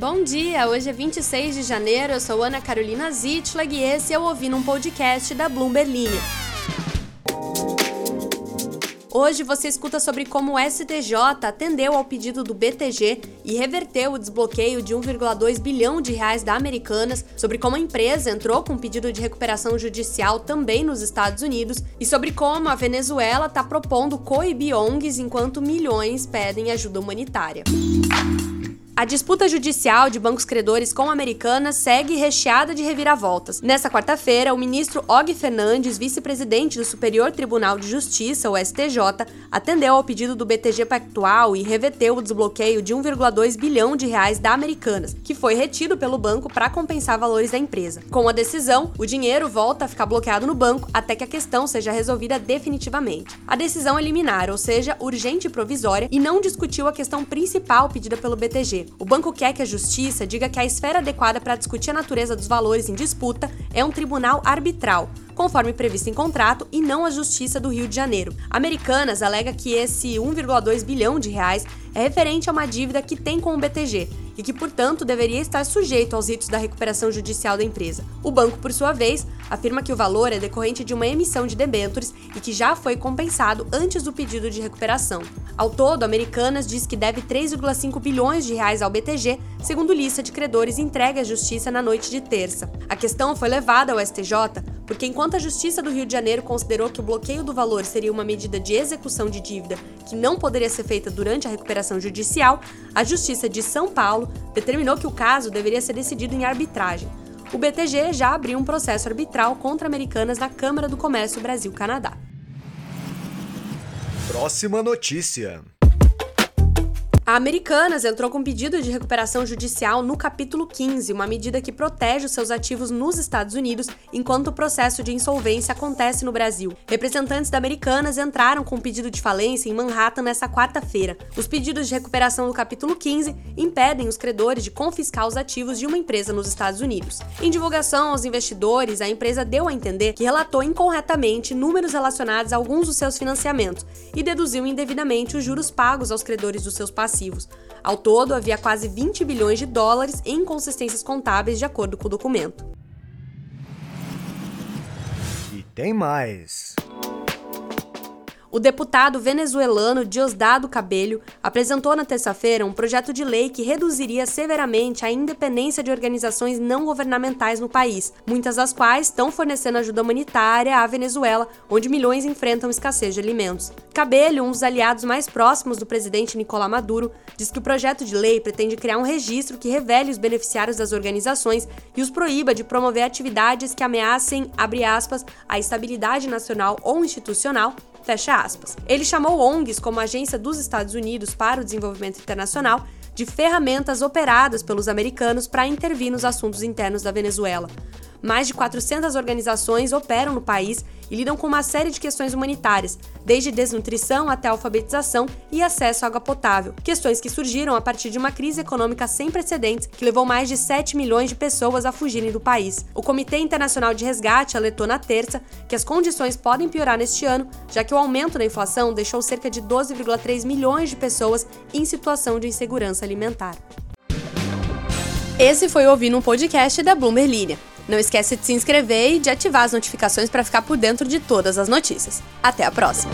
Bom dia, hoje é 26 de janeiro, eu sou Ana Carolina Zitlag e esse é o Ouvindo um Podcast da Bloomberg. Hoje você escuta sobre como o STJ atendeu ao pedido do BTG e reverteu o desbloqueio de 1,2 bilhão de reais da Americanas, sobre como a empresa entrou com um pedido de recuperação judicial também nos Estados Unidos e sobre como a Venezuela está propondo coibir ONGs enquanto milhões pedem ajuda humanitária. A disputa judicial de bancos credores com Americanas segue recheada de reviravoltas. Nessa quarta-feira, o ministro Og Fernandes, vice-presidente do Superior Tribunal de Justiça, o STJ, atendeu ao pedido do BTG Pactual e reverteu o desbloqueio de 1,2 bilhão de reais da Americanas, que foi retido pelo banco para compensar valores da empresa. Com a decisão, o dinheiro volta a ficar bloqueado no banco até que a questão seja resolvida definitivamente. A decisão é liminar, ou seja, urgente e provisória, e não discutiu a questão principal pedida pelo BTG, o banco quer que a justiça diga que a esfera adequada para discutir a natureza dos valores em disputa é um tribunal arbitral, conforme previsto em contrato, e não a Justiça do Rio de Janeiro. Americanas alega que esse 1,2 bilhão de reais é referente a uma dívida que tem com o BTG e que, portanto, deveria estar sujeito aos ritos da recuperação judicial da empresa. O banco, por sua vez, afirma que o valor é decorrente de uma emissão de debêntures e que já foi compensado antes do pedido de recuperação. Ao todo, Americanas diz que deve 3,5 bilhões de reais ao BTG, segundo lista de credores entregue à Justiça na noite de terça. A questão foi levada ao STJ porque enquanto a Justiça do Rio de Janeiro considerou que o bloqueio do valor seria uma medida de execução de dívida que não poderia ser feita durante a recuperação judicial, a Justiça de São Paulo determinou que o caso deveria ser decidido em arbitragem. O BTG já abriu um processo arbitral contra Americanas na Câmara do Comércio Brasil-Canadá. Próxima notícia. A Americanas entrou com pedido de recuperação judicial no capítulo 15, uma medida que protege os seus ativos nos Estados Unidos enquanto o processo de insolvência acontece no Brasil. Representantes da Americanas entraram com pedido de falência em Manhattan nesta quarta-feira. Os pedidos de recuperação do capítulo 15 impedem os credores de confiscar os ativos de uma empresa nos Estados Unidos. Em divulgação aos investidores, a empresa deu a entender que relatou incorretamente números relacionados a alguns dos seus financiamentos e deduziu indevidamente os juros pagos aos credores dos seus passivos passivos. Ao todo, havia quase 20 bilhões de dólares em inconsistências contábeis, de acordo com o documento. E tem mais. O deputado venezuelano Diosdado Cabelho apresentou na terça-feira um projeto de lei que reduziria severamente a independência de organizações não governamentais no país, muitas das quais estão fornecendo ajuda humanitária à Venezuela, onde milhões enfrentam escassez de alimentos. Cabelho, um dos aliados mais próximos do presidente Nicolás Maduro, diz que o projeto de lei pretende criar um registro que revele os beneficiários das organizações e os proíba de promover atividades que ameacem, aspas, a estabilidade nacional ou institucional Fecha aspas. Ele chamou ONGs como Agência dos Estados Unidos para o Desenvolvimento Internacional de ferramentas operadas pelos americanos para intervir nos assuntos internos da Venezuela. Mais de 400 organizações operam no país e lidam com uma série de questões humanitárias, desde desnutrição até alfabetização e acesso à água potável, questões que surgiram a partir de uma crise econômica sem precedentes que levou mais de 7 milhões de pessoas a fugirem do país. O Comitê Internacional de Resgate alertou na terça que as condições podem piorar neste ano, já que o aumento da inflação deixou cerca de 12,3 milhões de pessoas em situação de insegurança alimentar. Esse foi o Ouvindo um Podcast da Bloomberg Linha. Não esquece de se inscrever e de ativar as notificações para ficar por dentro de todas as notícias. Até a próxima!